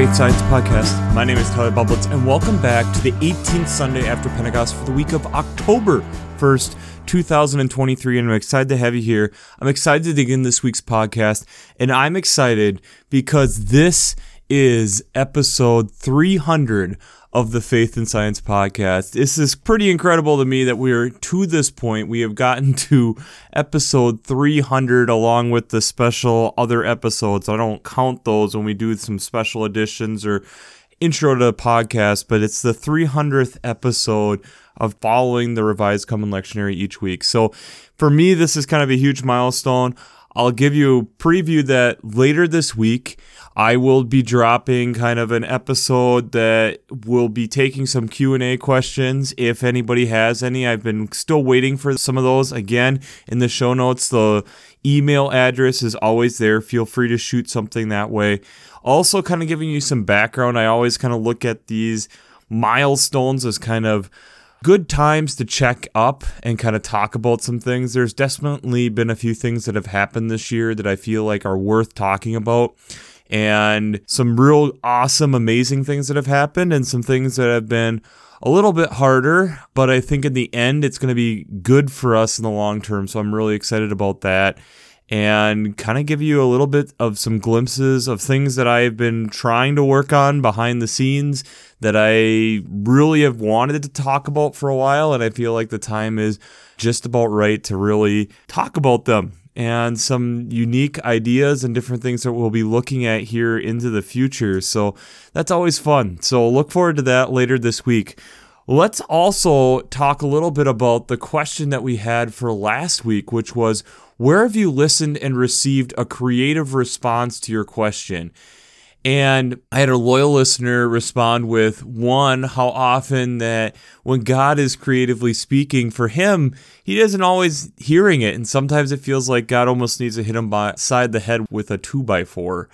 Faith Science Podcast. My name is Tyler Bublitz, and welcome back to the 18th Sunday after Pentecost for the week of October 1st, 2023. And I'm excited to have you here. I'm excited to begin this week's podcast, and I'm excited because this is episode 300 of the Faith and Science podcast. This is pretty incredible to me that we're to this point. We have gotten to episode 300 along with the special other episodes. I don't count those when we do some special editions or intro to the podcast, but it's the 300th episode of following the revised common lectionary each week. So for me, this is kind of a huge milestone. I'll give you a preview that later this week, I will be dropping kind of an episode that will be taking some Q&A questions if anybody has any. I've been still waiting for some of those. Again, in the show notes, the email address is always there. Feel free to shoot something that way. Also kind of giving you some background. I always kind of look at these milestones as kind of good times to check up and kind of talk about some things. There's definitely been a few things that have happened this year that I feel like are worth talking about and some real awesome, amazing things that have happened, and some things that have been a little bit harder, but I think in the end, it's going to be good for us in the long term. So I'm really excited about that and kind of give you a little bit of some glimpses of things that I've been trying to work on behind the scenes that I really have wanted to talk about for a while. And I feel like the time is just about right to really talk about them and some unique ideas and different things that we'll be looking at here into the future. So that's always fun. So look forward to that later this week. Let's also talk a little bit about the question that we had for last week, which was where have you listened and received a creative response to your question? And I had a loyal listener respond with one, how often that when God is creatively speaking for him, he isn't always hearing it. And sometimes it feels like God almost needs to hit him beside the head with a two by four.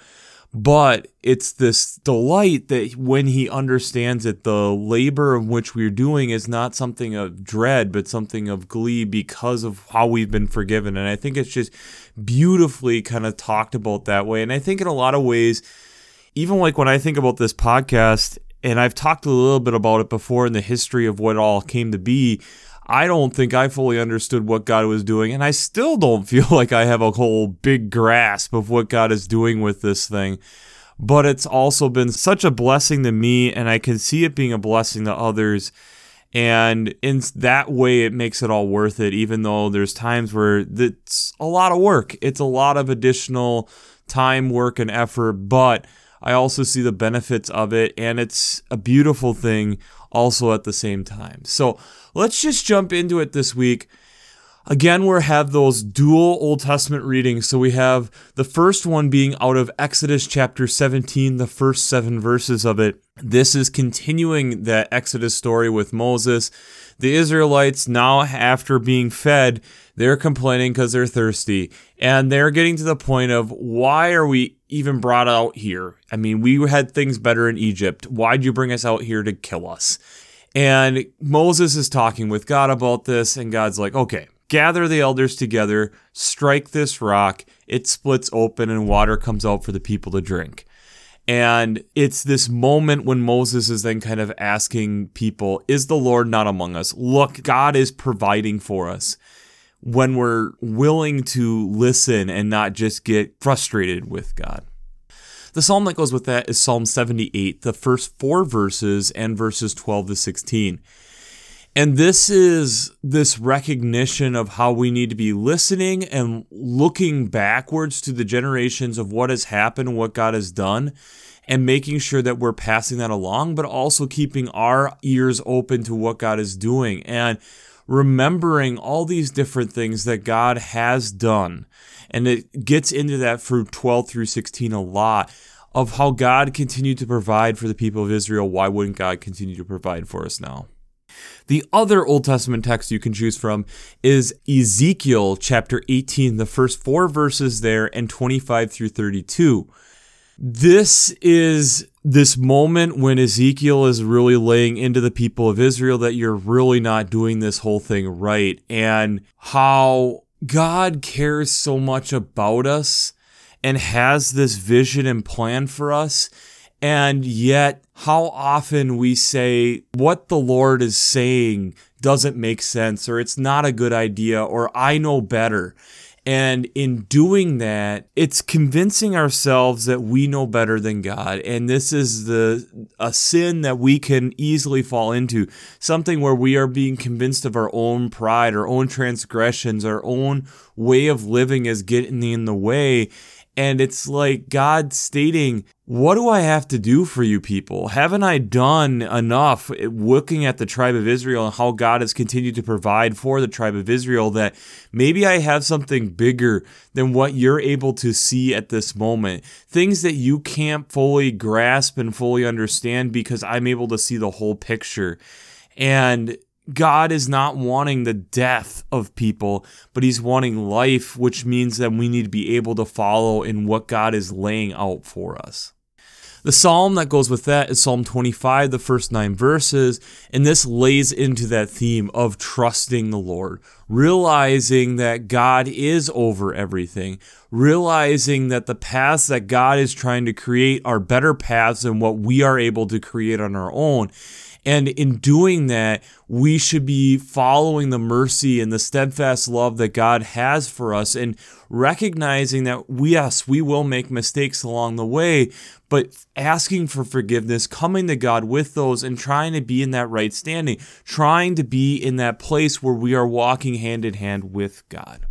But it's this delight that when he understands it, the labor of which we're doing is not something of dread, but something of glee because of how we've been forgiven. And I think it's just beautifully kind of talked about that way. And I think in a lot of ways, even like when I think about this podcast, and I've talked a little bit about it before in the history of what all came to be. I don't think I fully understood what God was doing, and I still don't feel like I have a whole big grasp of what God is doing with this thing. But it's also been such a blessing to me, and I can see it being a blessing to others. And in that way, it makes it all worth it, even though there's times where it's a lot of work. It's a lot of additional time, work, and effort, but I also see the benefits of it, and it's a beautiful thing also at the same time. So let's just jump into it this week. Again, we have those dual Old Testament readings. So we have the first one being out of Exodus chapter 17, the first seven verses of it. This is continuing that Exodus story with Moses. The Israelites, now after being fed, they're complaining because they're thirsty. And they're getting to the point of why are we even brought out here? I mean, we had things better in Egypt. Why'd you bring us out here to kill us? And Moses is talking with God about this, and God's like, okay, gather the elders together, strike this rock, it splits open, and water comes out for the people to drink. And it's this moment when Moses is then kind of asking people, Is the Lord not among us? Look, God is providing for us when we're willing to listen and not just get frustrated with God. The psalm that goes with that is Psalm 78, the first four verses and verses 12 to 16. And this is this recognition of how we need to be listening and looking backwards to the generations of what has happened, what God has done, and making sure that we're passing that along, but also keeping our ears open to what God is doing and remembering all these different things that God has done. And it gets into that through 12 through 16 a lot of how God continued to provide for the people of Israel. Why wouldn't God continue to provide for us now? The other Old Testament text you can choose from is Ezekiel chapter 18, the first four verses there, and 25 through 32. This is this moment when Ezekiel is really laying into the people of Israel that you're really not doing this whole thing right, and how God cares so much about us and has this vision and plan for us And yet, how often we say what the Lord is saying doesn't make sense, or it's not a good idea, or I know better. And in doing that, it's convincing ourselves that we know better than God. And this is the a sin that we can easily fall into. Something where we are being convinced of our own pride, our own transgressions, our own way of living is getting in the way. And it's like God stating, What do I have to do for you people? Haven't I done enough eh, looking at the tribe of Israel and how God has continued to provide for the tribe of Israel that maybe I have something bigger than what you're able to see at this moment? Things that you can't fully grasp and fully understand because I'm able to see the whole picture. And God is not wanting the death of people, but He's wanting life, which means that we need to be able to follow in what God is laying out for us. The psalm that goes with that is Psalm 25, the first nine verses, and this lays into that theme of trusting the Lord, realizing that God is over everything, realizing that the paths that God is trying to create are better paths than what we are able to create on our own and in doing that, we should be following the mercy and the steadfast love that God has for us and recognizing that, we, yes, we will make mistakes along the way, but asking for forgiveness, coming to God with those, and trying to be in that right standing, trying to be in that place where we are walking hand in hand with God.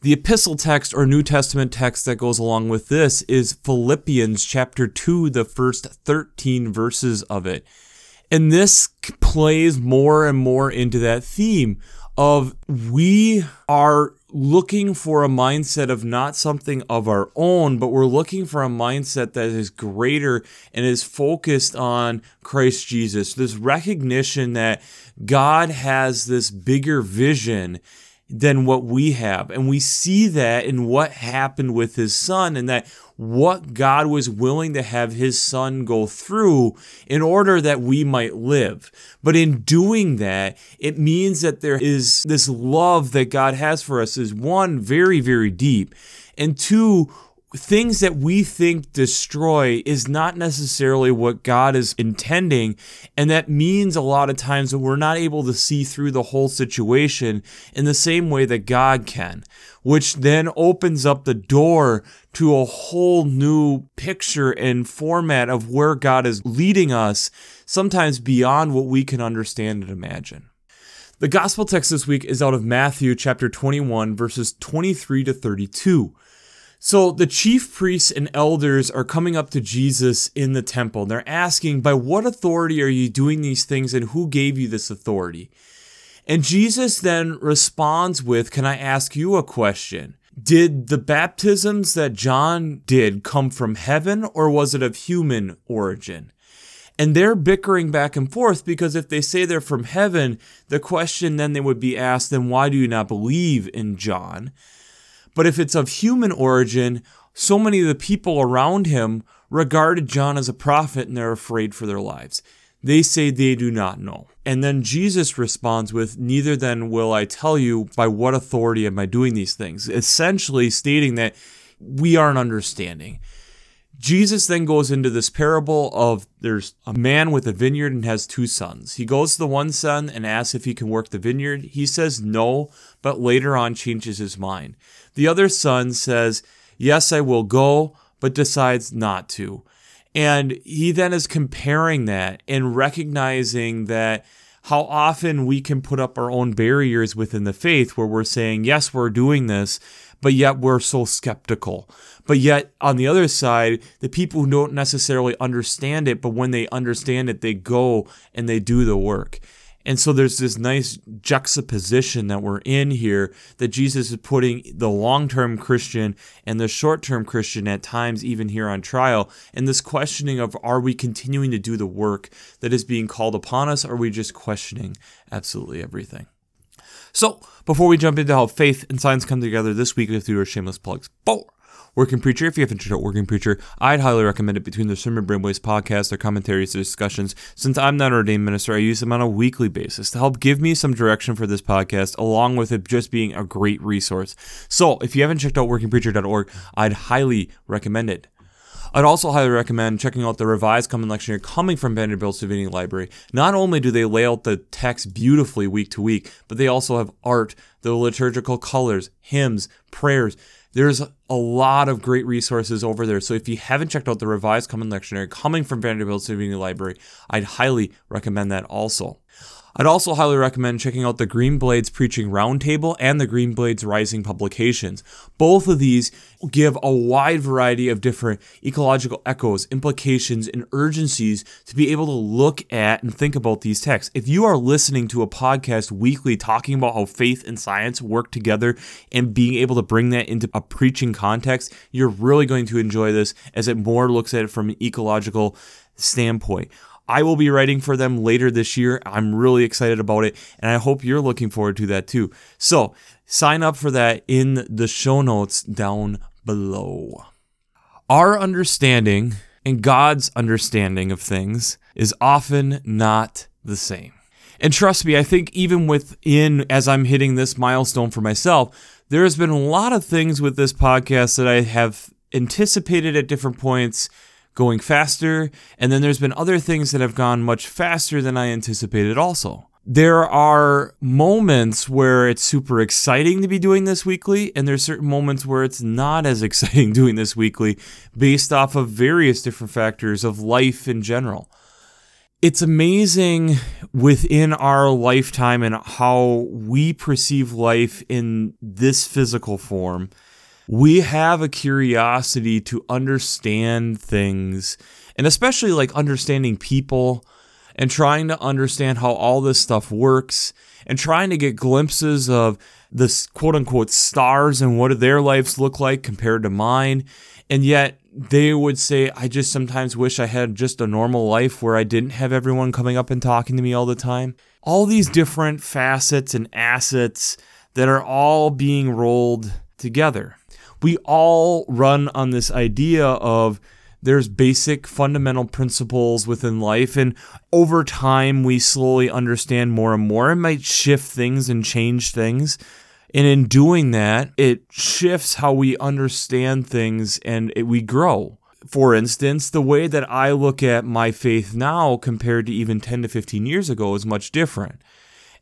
The epistle text or New Testament text that goes along with this is Philippians chapter 2, the first 13 verses of it. And this plays more and more into that theme of we are looking for a mindset of not something of our own, but we're looking for a mindset that is greater and is focused on Christ Jesus. This recognition that God has this bigger vision than what we have. And we see that in what happened with his son, and that what God was willing to have his son go through in order that we might live. But in doing that, it means that there is this love that God has for us is one, very, very deep, and two, things that we think destroy is not necessarily what God is intending. And that means a lot of times that we're not able to see through the whole situation in the same way that God can, which then opens up the door to a whole new picture and format of where God is leading us, sometimes beyond what we can understand and imagine. The gospel text this week is out of Matthew chapter 21, verses 23 to 32. So the chief priests and elders are coming up to Jesus in the temple. They're asking, By what authority are you doing these things and who gave you this authority? And Jesus then responds with, Can I ask you a question? Did the baptisms that John did come from heaven or was it of human origin? And they're bickering back and forth because if they say they're from heaven, the question then they would be asked, then why do you not believe in John? But if it's of human origin, so many of the people around him regarded John as a prophet and they're afraid for their lives. They say they do not know. And then Jesus responds with, Neither then will I tell you by what authority am I doing these things, essentially stating that we aren't understanding. Jesus then goes into this parable of there's a man with a vineyard and has two sons. He goes to the one son and asks if he can work the vineyard. He says no, but later on changes his mind. The other son says, Yes, I will go, but decides not to. And he then is comparing that and recognizing that how often we can put up our own barriers within the faith where we're saying, Yes, we're doing this, but yet we're so skeptical. But yet, on the other side, the people who don't necessarily understand it, but when they understand it, they go and they do the work. And so there's this nice juxtaposition that we're in here that Jesus is putting the long term Christian and the short term Christian at times, even here on trial. And this questioning of are we continuing to do the work that is being called upon us? Or are we just questioning absolutely everything? So, before we jump into how faith and science come together this week, we have to do our shameless plugs. Four. Working Preacher, if you haven't checked out Working Preacher, I'd highly recommend it between the Sermon Brainwaves podcast, their commentaries, their discussions. Since I'm not an ordained minister, I use them on a weekly basis to help give me some direction for this podcast, along with it just being a great resource. So if you haven't checked out workingpreacher.org, I'd highly recommend it. I'd also highly recommend checking out the revised Common Lectionary coming from Vanderbilt's Divinity Library. Not only do they lay out the text beautifully week to week, but they also have art, the liturgical colors, hymns, prayers. There's a lot of great resources over there. So if you haven't checked out the revised Common Lectionary coming from Vanderbilt's Divinity Library, I'd highly recommend that also. I'd also highly recommend checking out the Green Blades Preaching Roundtable and the Green Blades Rising publications. Both of these give a wide variety of different ecological echoes, implications, and urgencies to be able to look at and think about these texts. If you are listening to a podcast weekly talking about how faith and science work together and being able to bring that into a preaching context, you're really going to enjoy this as it more looks at it from an ecological standpoint. I will be writing for them later this year. I'm really excited about it, and I hope you're looking forward to that too. So, sign up for that in the show notes down below. Our understanding and God's understanding of things is often not the same. And trust me, I think even within, as I'm hitting this milestone for myself, there has been a lot of things with this podcast that I have anticipated at different points going faster, and then there's been other things that have gone much faster than I anticipated also. There are moments where it's super exciting to be doing this weekly, and there's certain moments where it's not as exciting doing this weekly based off of various different factors of life in general. It's amazing within our lifetime and how we perceive life in this physical form we have a curiosity to understand things and especially like understanding people and trying to understand how all this stuff works and trying to get glimpses of the quote unquote stars and what their lives look like compared to mine. And yet they would say, I just sometimes wish I had just a normal life where I didn't have everyone coming up and talking to me all the time. All these different facets and assets that are all being rolled together we all run on this idea of there's basic fundamental principles within life and over time we slowly understand more and more. It might shift things and change things. And in doing that it shifts how we understand things and it, we grow. For instance the way that i look at my faith now compared to even 10 to 15 years ago is much different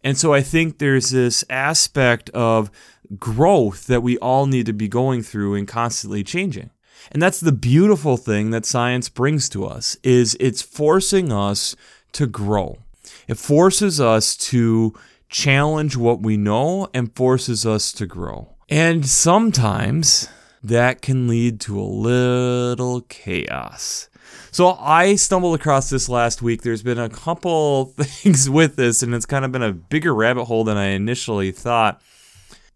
and so i think there's this aspect of growth that we all need to be going through and constantly changing. And that's the beautiful thing that science brings to us is it's forcing us to grow. It forces us to challenge what we know and forces us to grow. And sometimes that can lead to a little chaos. So I stumbled across this last week. There's been a couple things with this, and it's kind of been a bigger rabbit hole than I initially thought.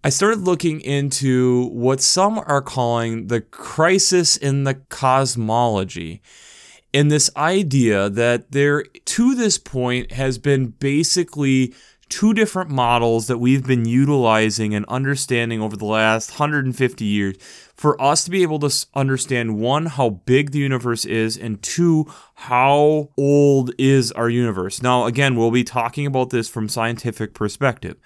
I started looking into what some are calling the crisis in the cosmology. And this idea that there, to this point, has been basically two different models that we've been utilizing and understanding over the last 150 years for us to be able to understand one, how big the universe is, and two, how old is our universe. Now, again, we'll be talking about this from scientific perspective.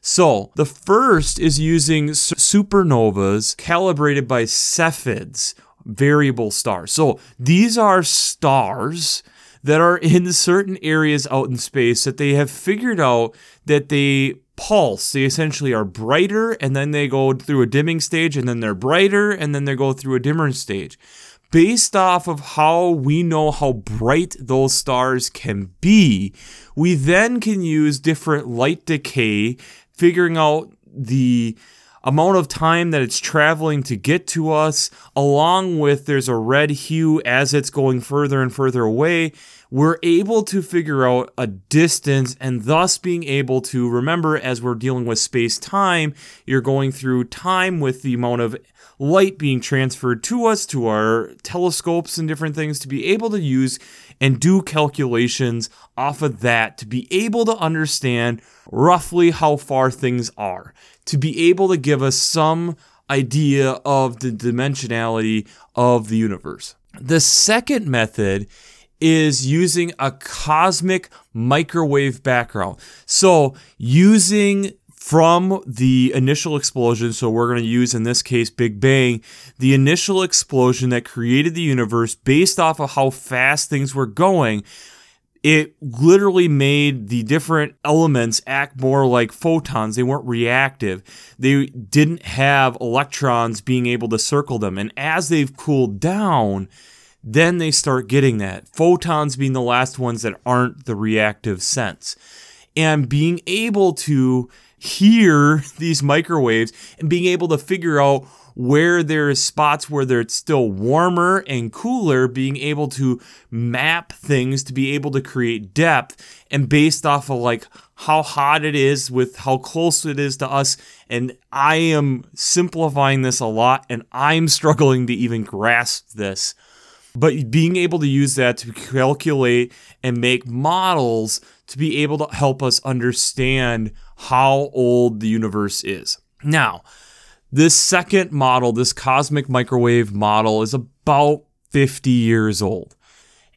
So the first is using supernovas calibrated by Cepheids, variable stars. So these are stars that are in certain areas out in space that they have figured out that they pulse. They essentially are brighter and then they go through a dimming stage and then they're brighter and then they go through a dimmer stage. Based off of how we know how bright those stars can be, we then can use different light decay figuring out the amount of time that it's traveling to get to us, along with there's a red hue as it's going further and further away, we're able to figure out a distance and thus being able to remember as we're dealing with space time, you're going through time with the amount of light being transferred to us, to our telescopes and different things to be able to use and do calculations off of that to be able to understand roughly how far things are, to be able to give us some idea of the dimensionality of the universe. The second method is using a cosmic microwave background. So, using from the initial explosion. So we're going to use in this case Big Bang, the initial explosion that created the universe based off of how fast things were going it literally made the different elements act more like photons. They weren't reactive. They didn't have electrons being able to circle them. And as they've cooled down, then they start getting that. Photons being the last ones that aren't the reactive sense. And being able to hear these microwaves and being able to figure out where there's spots where it's still warmer and cooler, being able to map things to be able to create depth and based off of like how hot it is with how close it is to us. And I am simplifying this a lot and I'm struggling to even grasp this. But being able to use that to calculate and make models to be able to help us understand how old the universe is. Now, this second model, this cosmic microwave model, is about 50 years old.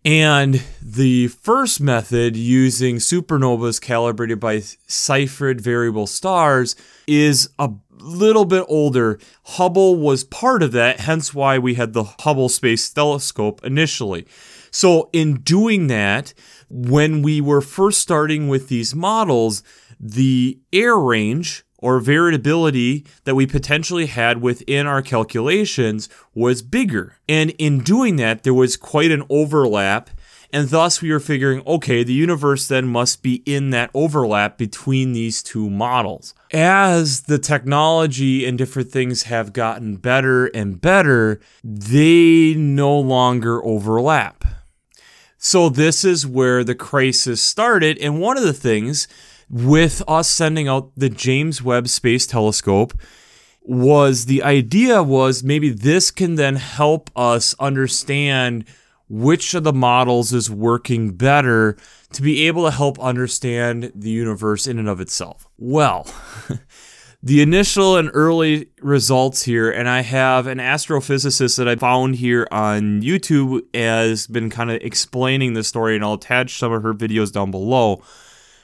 And the first method using supernovas calibrated by Cepheid variable stars is a little bit older. Hubble was part of that, hence why we had the Hubble Space Telescope initially. So, in doing that, when we were first starting with these models, the error range or variability that we potentially had within our calculations was bigger. And in doing that, there was quite an overlap. And thus, we were figuring, okay, the universe then must be in that overlap between these two models. As the technology and different things have gotten better and better, they no longer overlap. So, this is where the crisis started. And one of the things with us sending out the James Webb Space Telescope was the idea was maybe this can then help us understand which of the models is working better to be able to help understand the universe in and of itself. Well, the initial and early results here, and I have an astrophysicist that I found here on YouTube has been kind of explaining the story, and I'll attach some of her videos down below.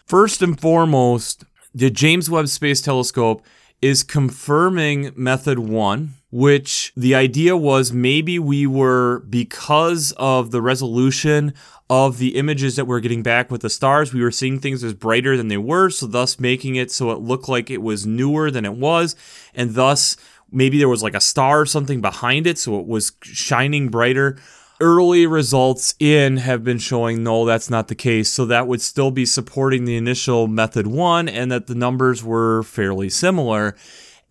First and foremost, the James Webb Space Telescope is confirming method one, which the idea was maybe we were, because of the resolution of the images that we're getting back with the stars, we were seeing things as brighter than they were, so thus making it so it looked like it was newer than it was, and thus maybe there was like a star or something behind it, so it was shining brighter early results in have been showing no, that's not the case. So that would still be supporting the initial method one and that the numbers were fairly similar.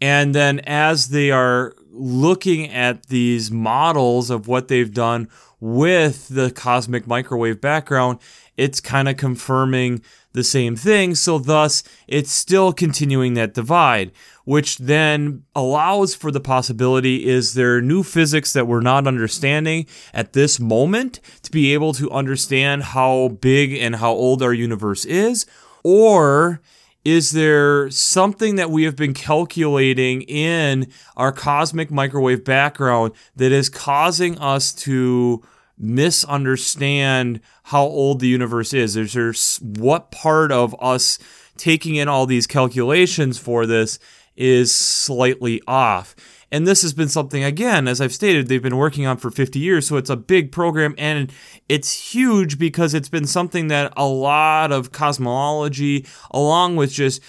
And then as they are looking at these models of what they've done with the cosmic microwave background, it's kind of confirming the same thing. So, thus, it's still continuing that divide, which then allows for the possibility is there new physics that we're not understanding at this moment to be able to understand how big and how old our universe is? Or is there something that we have been calculating in our cosmic microwave background that is causing us to misunderstand how old the universe is. Is there what part of us taking in all these calculations for this is slightly off? And this has been something, again, as I've stated, they've been working on for 50 years. So it's a big program and it's huge because it's been something that a lot of cosmology, along with just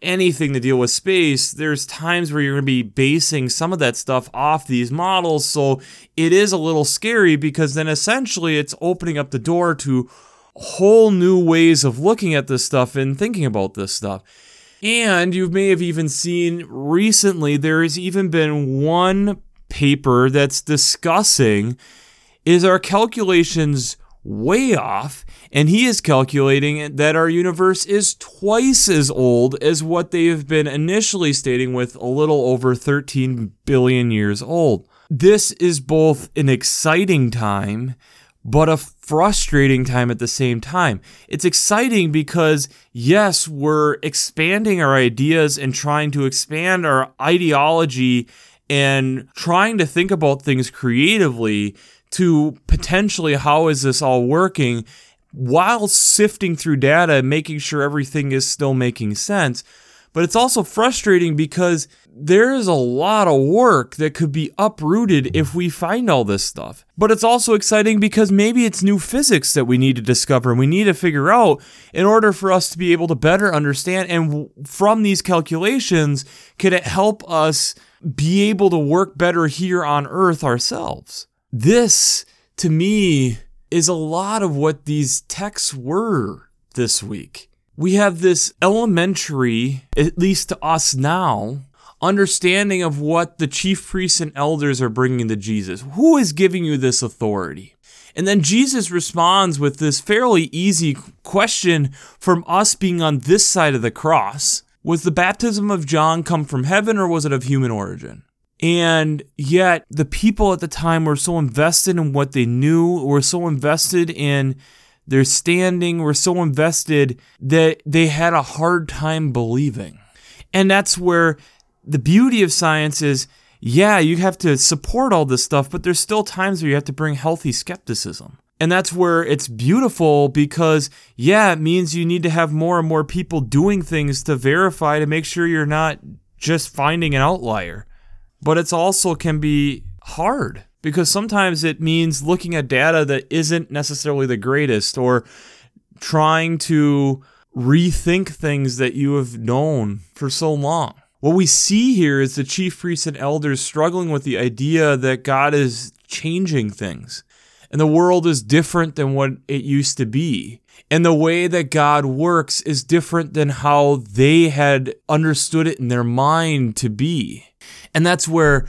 anything to deal with space, there's times where you're going to be basing some of that stuff off these models. So it is a little scary because then essentially it's opening up the door to whole new ways of looking at this stuff and thinking about this stuff. And you may have even seen recently, there has even been one paper that's discussing is our calculations way off, and he is calculating that our universe is twice as old as what they have been initially stating with a little over 13 billion years old. This is both an exciting time, but a frustrating time at the same time. It's exciting because, yes, we're expanding our ideas and trying to expand our ideology and trying to think about things creatively to potentially how is this all working while sifting through data and making sure everything is still making sense. But it's also frustrating because there is a lot of work that could be uprooted if we find all this stuff. But it's also exciting because maybe it's new physics that we need to discover and we need to figure out in order for us to be able to better understand. And from these calculations, could it help us be able to work better here on Earth ourselves? This, to me, is a lot of what these texts were this week. We have this elementary, at least to us now, understanding of what the chief priests and elders are bringing to Jesus. Who is giving you this authority? And then Jesus responds with this fairly easy question from us being on this side of the cross Was the baptism of John come from heaven or was it of human origin? And yet, the people at the time were so invested in what they knew, were so invested in their standing, were so invested that they had a hard time believing. And that's where the beauty of science is yeah, you have to support all this stuff, but there's still times where you have to bring healthy skepticism. And that's where it's beautiful because, yeah, it means you need to have more and more people doing things to verify to make sure you're not just finding an outlier. But it's also can be hard because sometimes it means looking at data that isn't necessarily the greatest or trying to rethink things that you have known for so long. What we see here is the chief priests and elders struggling with the idea that God is changing things and the world is different than what it used to be. And the way that God works is different than how they had understood it in their mind to be. And that's where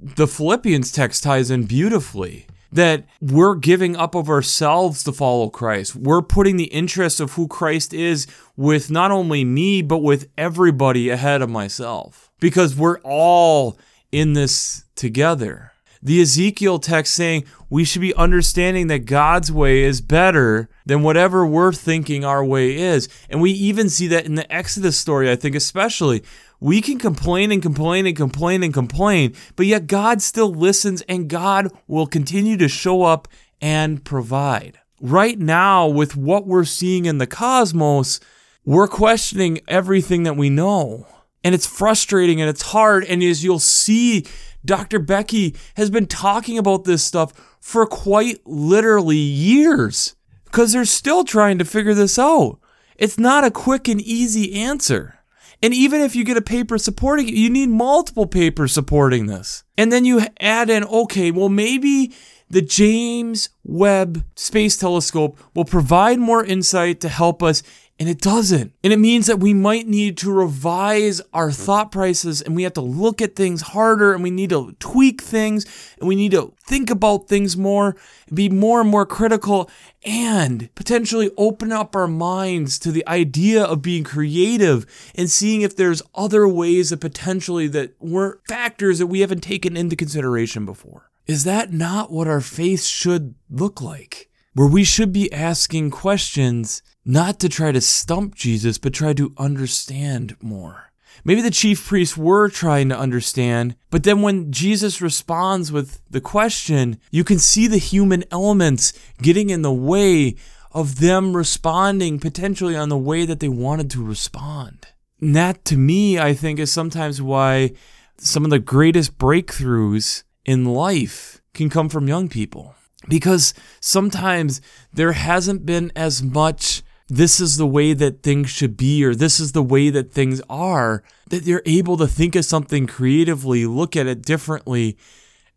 the Philippians text ties in beautifully that we're giving up of ourselves to follow Christ. We're putting the interests of who Christ is with not only me, but with everybody ahead of myself. Because we're all in this together. The Ezekiel text saying we should be understanding that God's way is better than whatever we're thinking our way is. And we even see that in the Exodus story, I think, especially we can complain and complain and complain and complain, but yet God still listens and God will continue to show up and provide. Right now, with what we're seeing in the cosmos, we're questioning everything that we know. And it's frustrating and it's hard. And as you'll see, Dr. Becky has been talking about this stuff for quite literally years because they're still trying to figure this out. It's not a quick and easy answer. And even if you get a paper supporting it, you need multiple papers supporting this. And then you add in, okay, well, maybe the James Webb Space Telescope will provide more insight to help us and it doesn't. And it means that we might need to revise our thought prices and we have to look at things harder and we need to tweak things and we need to think about things more, be more and more critical and potentially open up our minds to the idea of being creative and seeing if there's other ways that potentially that weren't factors that we haven't taken into consideration before. Is that not what our faith should look like? Where we should be asking questions not to try to stump Jesus, but try to understand more. Maybe the chief priests were trying to understand, but then when Jesus responds with the question, you can see the human elements getting in the way of them responding potentially on the way that they wanted to respond. And that to me, I think, is sometimes why some of the greatest breakthroughs in life can come from young people. Because sometimes there hasn't been as much this is the way that things should be or this is the way that things are, that they're able to think of something creatively, look at it differently,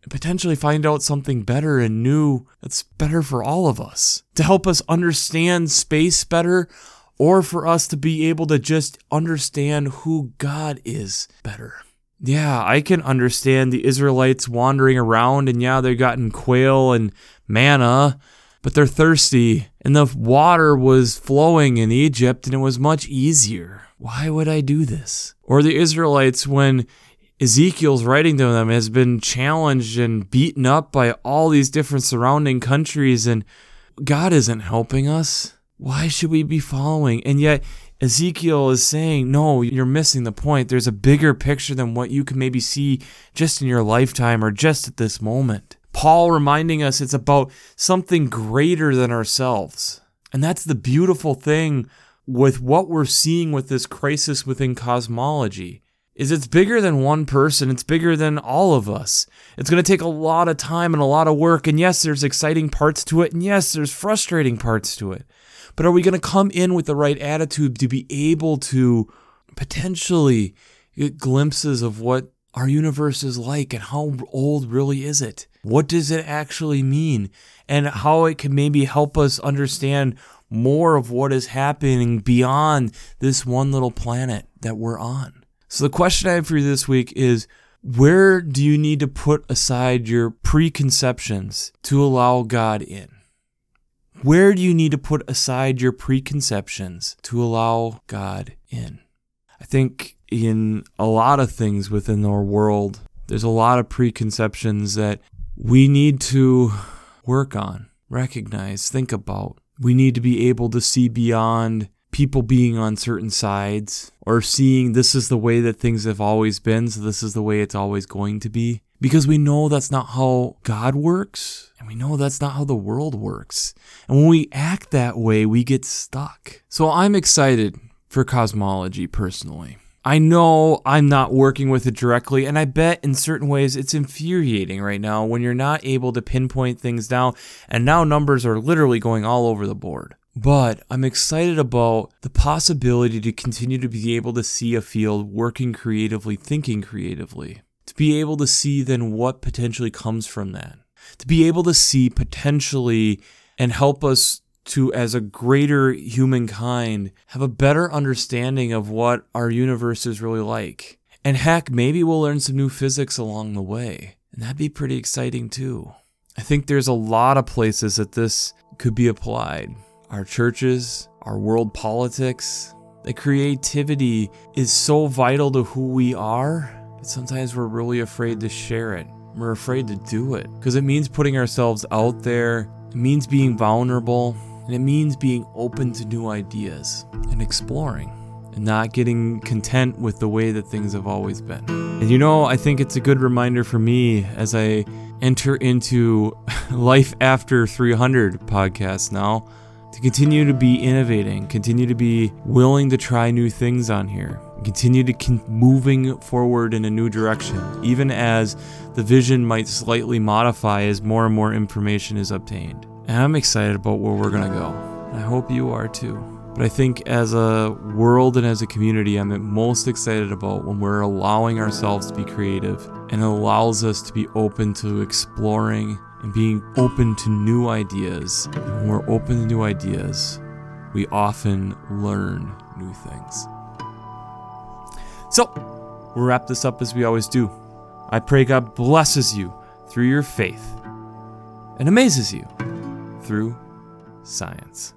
potentially find out something better and new that's better for all of us. To help us understand space better, or for us to be able to just understand who God is better. Yeah, I can understand the Israelites wandering around and yeah, they've gotten quail and manna but they're thirsty, and the water was flowing in Egypt, and it was much easier. Why would I do this? Or the Israelites, when Ezekiel's writing to them, has been challenged and beaten up by all these different surrounding countries, and God isn't helping us. Why should we be following? And yet, Ezekiel is saying, no, you're missing the point. There's a bigger picture than what you can maybe see just in your lifetime or just at this moment. Paul reminding us it's about something greater than ourselves. And that's the beautiful thing with what we're seeing with this crisis within cosmology is it's bigger than one person, it's bigger than all of us. It's going to take a lot of time and a lot of work and yes, there's exciting parts to it and yes, there's frustrating parts to it. But are we going to come in with the right attitude to be able to potentially get glimpses of what our universe is like and how old really is it? What does it actually mean? And how it can maybe help us understand more of what is happening beyond this one little planet that we're on. So, the question I have for you this week is where do you need to put aside your preconceptions to allow God in? Where do you need to put aside your preconceptions to allow God in? I think in a lot of things within our world, there's a lot of preconceptions that we need to work on, recognize, think about. We need to be able to see beyond people being on certain sides or seeing this is the way that things have always been, so this is the way it's always going to be. Because we know that's not how God works, and we know that's not how the world works. And when we act that way, we get stuck. So I'm excited for cosmology personally. I know I'm not working with it directly, and I bet in certain ways it's infuriating right now when you're not able to pinpoint things down, and now numbers are literally going all over the board. But I'm excited about the possibility to continue to be able to see a field working creatively, thinking creatively, to be able to see then what potentially comes from that, to be able to see potentially and help us to, as a greater humankind, have a better understanding of what our universe is really like. And heck, maybe we'll learn some new physics along the way. And that'd be pretty exciting too. I think there's a lot of places that this could be applied. Our churches, our world politics, the creativity is so vital to who we are, but sometimes we're really afraid to share it. We're afraid to do it because it means putting ourselves out there, it means being vulnerable, and it means being open to new ideas and exploring and not getting content with the way that things have always been. And you know, I think it's a good reminder for me as I enter into Life After 300 podcast now to continue to be innovating, continue to be willing to try new things on here, continue to keep moving forward in a new direction, even as the vision might slightly modify as more and more information is obtained. And I'm excited about where we're going to go. I hope you are too. But I think as a world and as a community, I'm most excited about when we're allowing ourselves to be creative and allows us to be open to exploring and being open to new ideas. And when we're open to new ideas, we often learn new things. So, we'll wrap this up as we always do. I pray God blesses you through your faith and amazes you through science.